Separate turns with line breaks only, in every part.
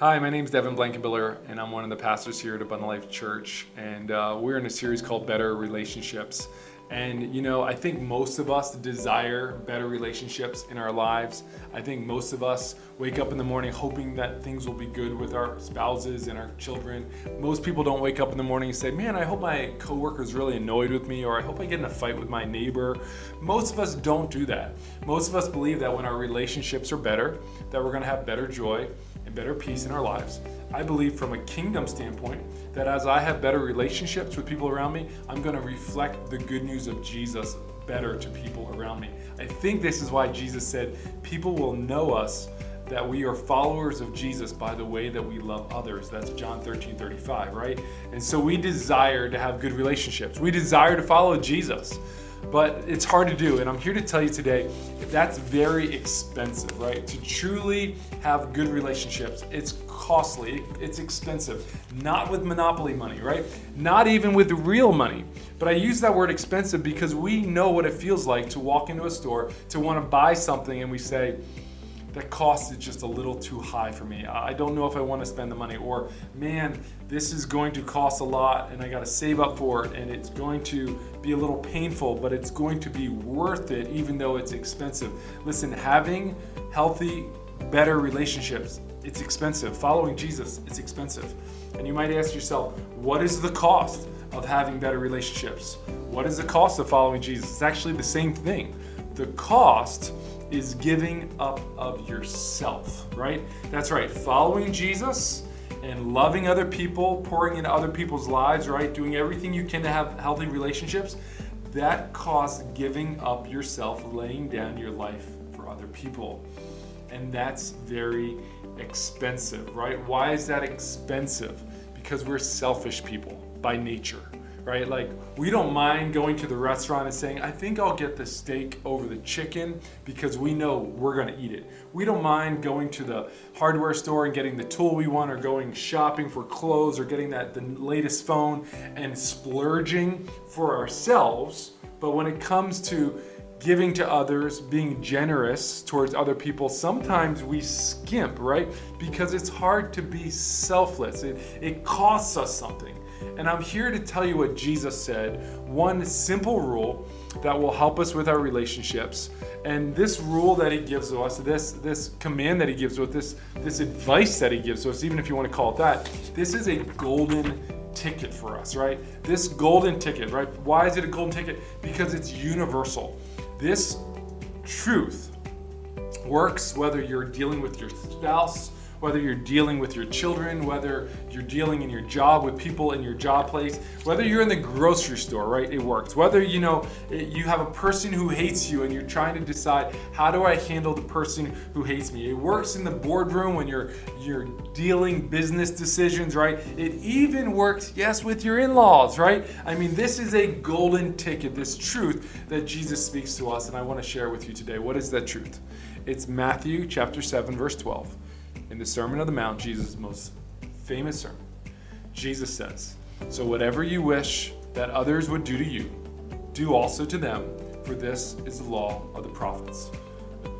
Hi, my name is Devin Blankenbiller, and I'm one of the pastors here at Abundant Life Church. And uh, we're in a series called Better Relationships. And you know, I think most of us desire better relationships in our lives. I think most of us wake up in the morning hoping that things will be good with our spouses and our children. Most people don't wake up in the morning and say, Man, I hope my coworker is really annoyed with me, or I hope I get in a fight with my neighbor. Most of us don't do that. Most of us believe that when our relationships are better, that we're gonna have better joy better peace in our lives. I believe from a kingdom standpoint that as I have better relationships with people around me, I'm going to reflect the good news of Jesus better to people around me. I think this is why Jesus said, People will know us that we are followers of Jesus by the way that we love others. That's John 13, 35, right? And so we desire to have good relationships. We desire to follow Jesus but it's hard to do. And I'm here to tell you today that's very expensive, right? To truly have good relationships, it's costly, it's expensive. Not with monopoly money, right? Not even with real money. But I use that word expensive because we know what it feels like to walk into a store, to want to buy something, and we say, that cost is just a little too high for me. I don't know if I want to spend the money. Or, man, this is going to cost a lot and I got to save up for it and it's going to be a little painful, but it's going to be worth it even though it's expensive. Listen, having healthy, better relationships, it's expensive. Following Jesus, it's expensive. And you might ask yourself, what is the cost of having better relationships? What is the cost of following Jesus? It's actually the same thing. The cost is giving up of yourself, right? That's right. Following Jesus and loving other people, pouring into other people's lives, right? Doing everything you can to have healthy relationships, that costs giving up yourself, laying down your life for other people. And that's very expensive, right? Why is that expensive? Because we're selfish people by nature right? Like, we don't mind going to the restaurant and saying, I think I'll get the steak over the chicken because we know we're gonna eat it. We don't mind going to the hardware store and getting the tool we want or going shopping for clothes or getting that the latest phone and splurging for ourselves. But when it comes to giving to others, being generous towards other people, sometimes we skimp, right? Because it's hard to be selfless. It, it costs us something. And I'm here to tell you what Jesus said one simple rule that will help us with our relationships. And this rule that he gives us, this, this command that he gives us, this, this advice that he gives us, even if you want to call it that, this is a golden ticket for us, right? This golden ticket, right? Why is it a golden ticket? Because it's universal. This truth works whether you're dealing with your spouse, whether you're dealing with your children, whether you're dealing in your job with people in your job place, whether you're in the grocery store, right? It works. Whether you know you have a person who hates you and you're trying to decide how do I handle the person who hates me. It works in the boardroom when you're you're dealing business decisions, right? It even works, yes, with your in-laws, right? I mean, this is a golden ticket, this truth that Jesus speaks to us, and I want to share with you today. What is that truth? It's Matthew chapter 7, verse 12 in the Sermon on the Mount, Jesus' most famous sermon, Jesus says, So whatever you wish that others would do to you, do also to them, for this is the law of the prophets.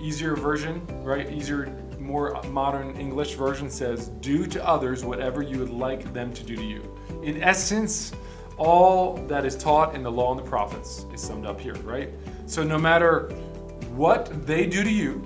Easier version, right? Easier, more modern English version says, Do to others whatever you would like them to do to you. In essence, all that is taught in the law and the prophets is summed up here, right? So no matter what they do to you,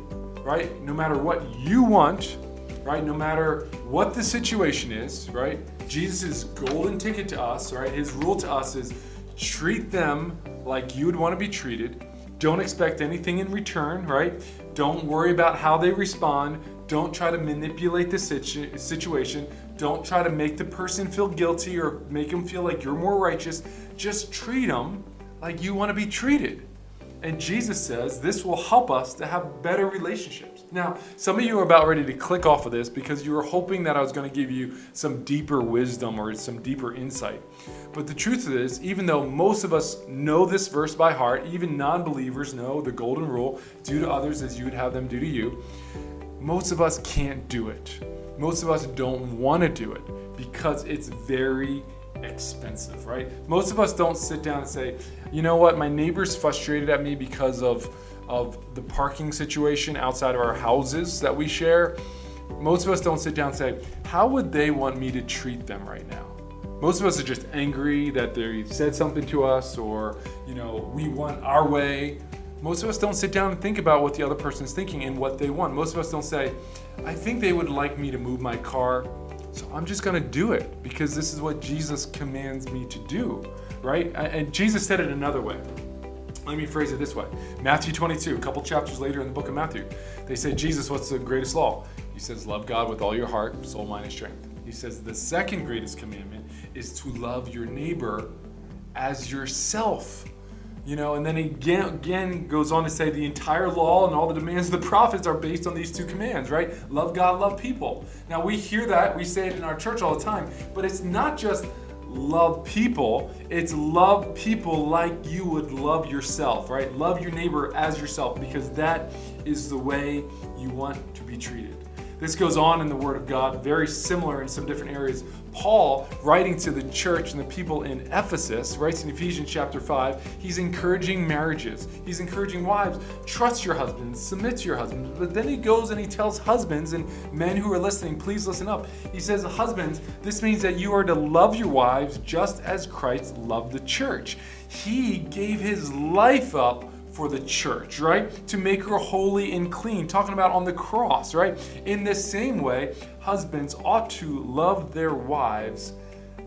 right? No matter what you want, right? No matter what the situation is, right? Jesus' golden ticket to us, right? His rule to us is treat them like you would want to be treated. Don't expect anything in return, right? Don't worry about how they respond. Don't try to manipulate the situ- situation. Don't try to make the person feel guilty or make them feel like you're more righteous. Just treat them like you want to be treated. And Jesus says this will help us to have better relationships. Now, some of you are about ready to click off of this because you were hoping that I was going to give you some deeper wisdom or some deeper insight. But the truth is, even though most of us know this verse by heart, even non believers know the golden rule do to others as you would have them do to you, most of us can't do it. Most of us don't want to do it because it's very expensive, right? Most of us don't sit down and say, you know what, my neighbor's frustrated at me because of of the parking situation outside of our houses that we share. Most of us don't sit down and say, How would they want me to treat them right now? Most of us are just angry that they said something to us or, you know, we want our way. Most of us don't sit down and think about what the other person is thinking and what they want. Most of us don't say, I think they would like me to move my car, so I'm just going to do it because this is what Jesus commands me to do, right? And Jesus said it another way. Let me phrase it this way Matthew 22, a couple chapters later in the book of Matthew, they say, Jesus, what's the greatest law? He says, Love God with all your heart, soul, mind, and strength. He says, The second greatest commandment is to love your neighbor as yourself. You know, and then again, again goes on to say the entire law and all the demands of the prophets are based on these two commands, right? Love God, love people. Now we hear that, we say it in our church all the time, but it's not just love people, it's love people like you would love yourself, right? Love your neighbor as yourself because that is the way you want to be treated. This goes on in the Word of God, very similar in some different areas. Paul, writing to the church and the people in Ephesus, writes in Ephesians chapter 5, he's encouraging marriages. He's encouraging wives, trust your husbands, submit to your husbands. But then he goes and he tells husbands and men who are listening, please listen up. He says, Husbands, this means that you are to love your wives just as Christ loved the church. He gave his life up for the church, right? To make her holy and clean, talking about on the cross, right? In the same way, husbands ought to love their wives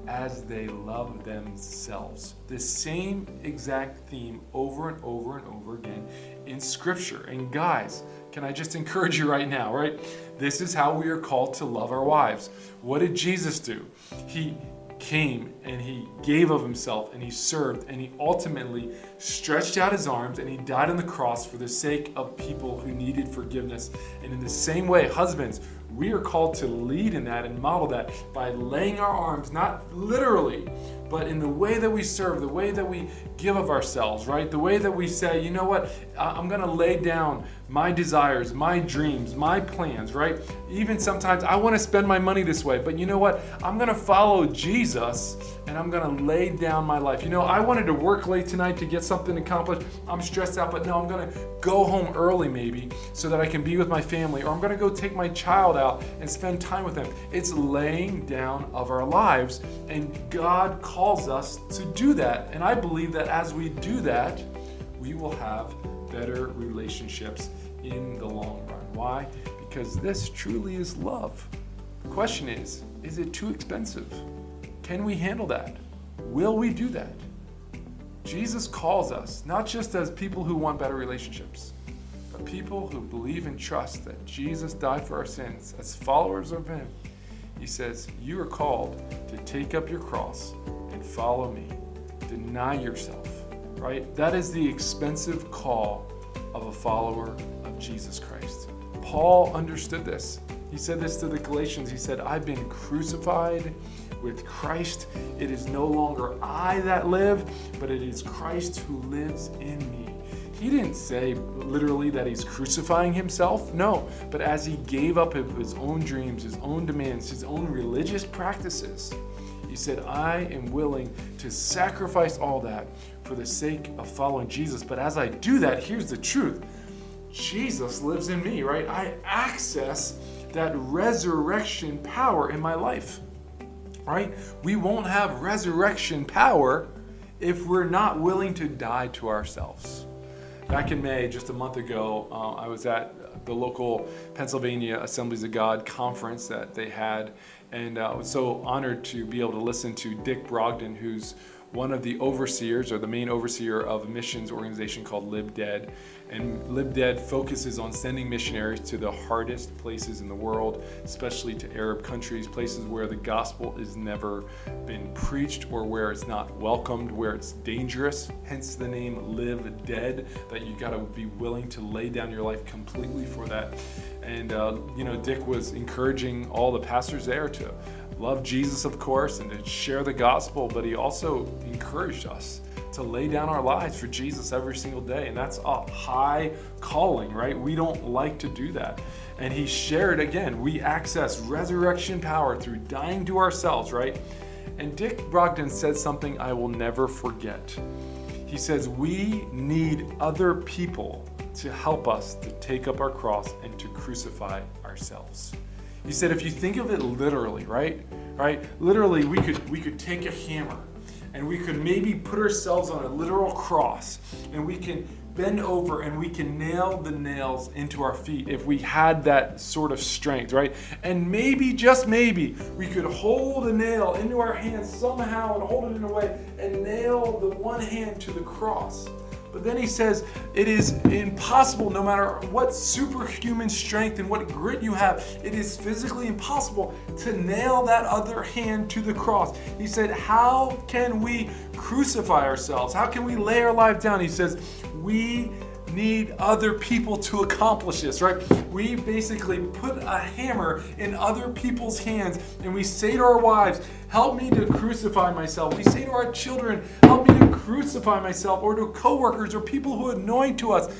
as they love themselves. The same exact theme over and over and over again in Scripture. And guys, can I just encourage you right now, right? This is how we are called to love our wives. What did Jesus do? He came and he gave of himself and he served and he ultimately stretched out his arms and he died on the cross for the sake of people who needed forgiveness. And in the same way, husbands, we are called to lead in that and model that by laying our arms, not literally, but in the way that we serve, the way that we give of ourselves, right? The way that we say, you know what, I'm gonna lay down my desires, my dreams, my plans, right? Even sometimes I wanna spend my money this way, but you know what, I'm gonna follow Jesus and I'm gonna lay down my life. You know, I wanted to work late tonight to get something accomplished. I'm stressed out, but no, I'm gonna go home early maybe so that I can be with my family, or I'm gonna go take my child out and spend time with them. It's laying down of our lives, and God calls us to do that. And I believe that as we do that, we will have better relationships in the long run. Why? Because this truly is love. The question is, is it too expensive? Can we handle that? Will we do that? Jesus calls us not just as people who want better relationships, but people who believe and trust that Jesus died for our sins as followers of Him. He says, You are called to take up your cross follow me. Deny yourself, right? That is the expensive call of a follower of Jesus Christ. Paul understood this. He said this to the Galatians. He said, I've been crucified with Christ, it is no longer I that live, but it is Christ who lives in me. He didn't say literally that he's crucifying himself, no, but as he gave up his own dreams, his own demands, his own religious practices, he said, I am willing to sacrifice all that for the sake of following Jesus. But as I do that, here's the truth Jesus lives in me, right? I access that resurrection power in my life right? We won't have resurrection power if we're not willing to die to ourselves. Back in May, just a month ago, uh, I was at the local Pennsylvania Assemblies of God conference that they had, and uh, I was so honored to be able to listen to Dick Brogden, who's one of the overseers or the main overseer of a missions organization called Live Dead. And Live Dead focuses on sending missionaries to the hardest places in the world, especially to Arab countries, places where the gospel has never been preached or where it's not welcomed, where it's dangerous. Hence the name Live Dead, that you got to be willing to lay down your life completely for that. And, uh, you know, Dick was encouraging all the pastors there to love Jesus, of course, and to share the gospel, but he also encouraged us to lay down our lives for Jesus every single day. And that's a high calling, right? We don't like to do that. And he shared again, we access resurrection power through dying to ourselves, right? And Dick Brogden said something I will never forget. He says, We need other people to help us to take up our cross and to crucify ourselves. He said, if you think of it literally, right? Right? Literally, we could we could take a hammer and we could maybe put ourselves on a literal cross and we can bend over and we can nail the nails into our feet if we had that sort of strength, right? And maybe, just maybe, we could hold a nail into our hands somehow and hold it in a way and nail the one hand to the cross. But then he says it is impossible, no matter what superhuman strength and what grit you have, it is physically impossible to nail that other hand to the cross. He said, How can we crucify ourselves? How can we lay our life down? He says, We need other people to accomplish this, right? We basically put a hammer in other people's hands and we say to our wives, Help me to crucify myself. We say to our children, Help me to crucify myself, or to coworkers or people who annoying to us.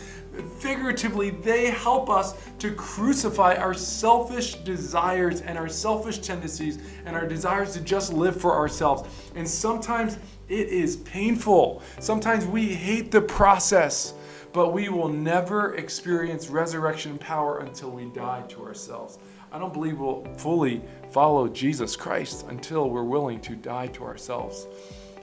Figuratively, they help us to crucify our selfish desires and our selfish tendencies and our desires to just live for ourselves. And sometimes it is painful. Sometimes we hate the process but we will never experience resurrection power until we die to ourselves. I don't believe we'll fully follow Jesus Christ until we're willing to die to ourselves.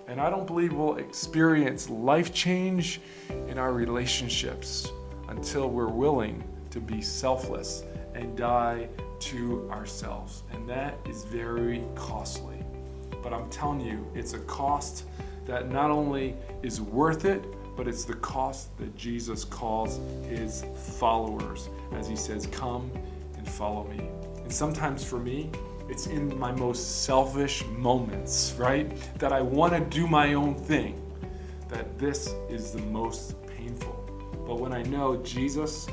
And I don't believe we'll experience life change in our relationships until we're willing to be selfless and die to ourselves. And that is very costly. But I'm telling you, it's a cost that not only is worth it, but it's the cost that Jesus calls his followers as he says, Come and follow me. And sometimes for me, it's in my most selfish moments, right? That I want to do my own thing, that this is the most painful. But when I know Jesus,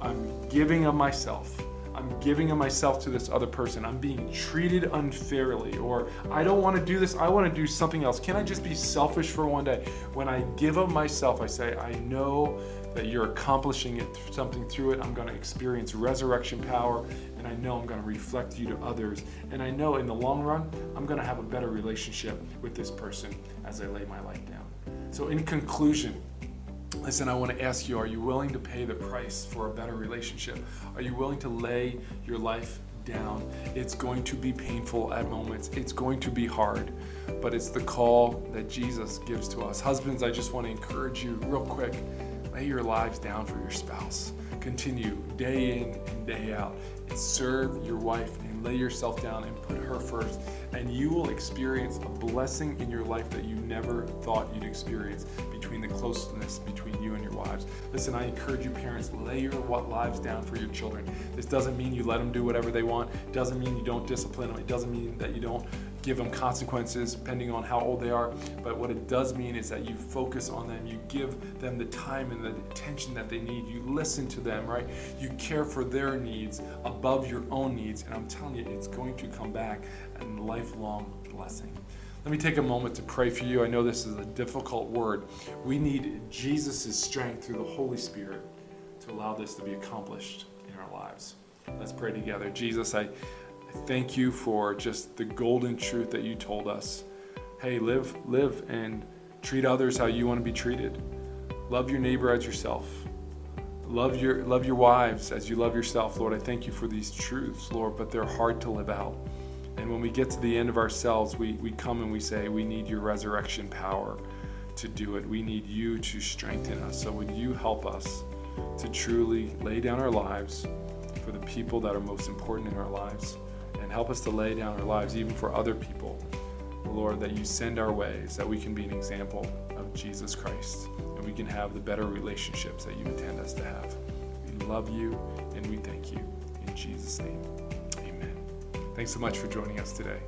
I'm giving of myself I'm giving of myself to this other person. I'm being treated unfairly, or I don't want to do this. I want to do something else. Can I just be selfish for one day? When I give of myself, I say, I know that you're accomplishing it something through it. I'm going to experience resurrection power, and I know I'm going to reflect you to others. And I know in the long run, I'm going to have a better relationship with this person as I lay my life down. So, in conclusion, Listen, I want to ask you are you willing to pay the price for a better relationship? Are you willing to lay your life down? It's going to be painful at moments, it's going to be hard, but it's the call that Jesus gives to us. Husbands, I just want to encourage you real quick lay your lives down for your spouse. Continue day in and day out and serve your wife lay yourself down and put her first and you will experience a blessing in your life that you never thought you'd experience between the closeness between you and your wives. Listen, I encourage you, parents, lay your what lives down for your children. This doesn't mean you let them do whatever they want. It doesn't mean you don't discipline them. It doesn't mean that you don't give them consequences depending on how old they are. But what it does mean is that you focus on them. You give them the time and the attention that they need. You listen to them, right? You care for their needs above your own needs. And I'm telling you, it's going to come back and lifelong blessing. Let me take a moment to pray for you. I know this is a difficult word. We need Jesus' strength through the Holy Spirit to allow this to be accomplished in our lives. Let's pray together. Jesus, I thank you for just the golden truth that you told us. Hey, live, live and treat others how you want to be treated. Love your neighbor as yourself. Love your love your wives as you love yourself, Lord. I thank you for these truths, Lord, but they're hard to live out. And when we get to the end of ourselves, we, we come and we say, We need your resurrection power to do it. We need you to strengthen us. So, would you help us to truly lay down our lives for the people that are most important in our lives and help us to lay down our lives even for other people, Lord, that you send our ways, that we can be an example of Jesus Christ and we can have the better relationships that you intend us to have. We love you and we thank you. In Jesus' name. Amen. Thanks so much for joining us today.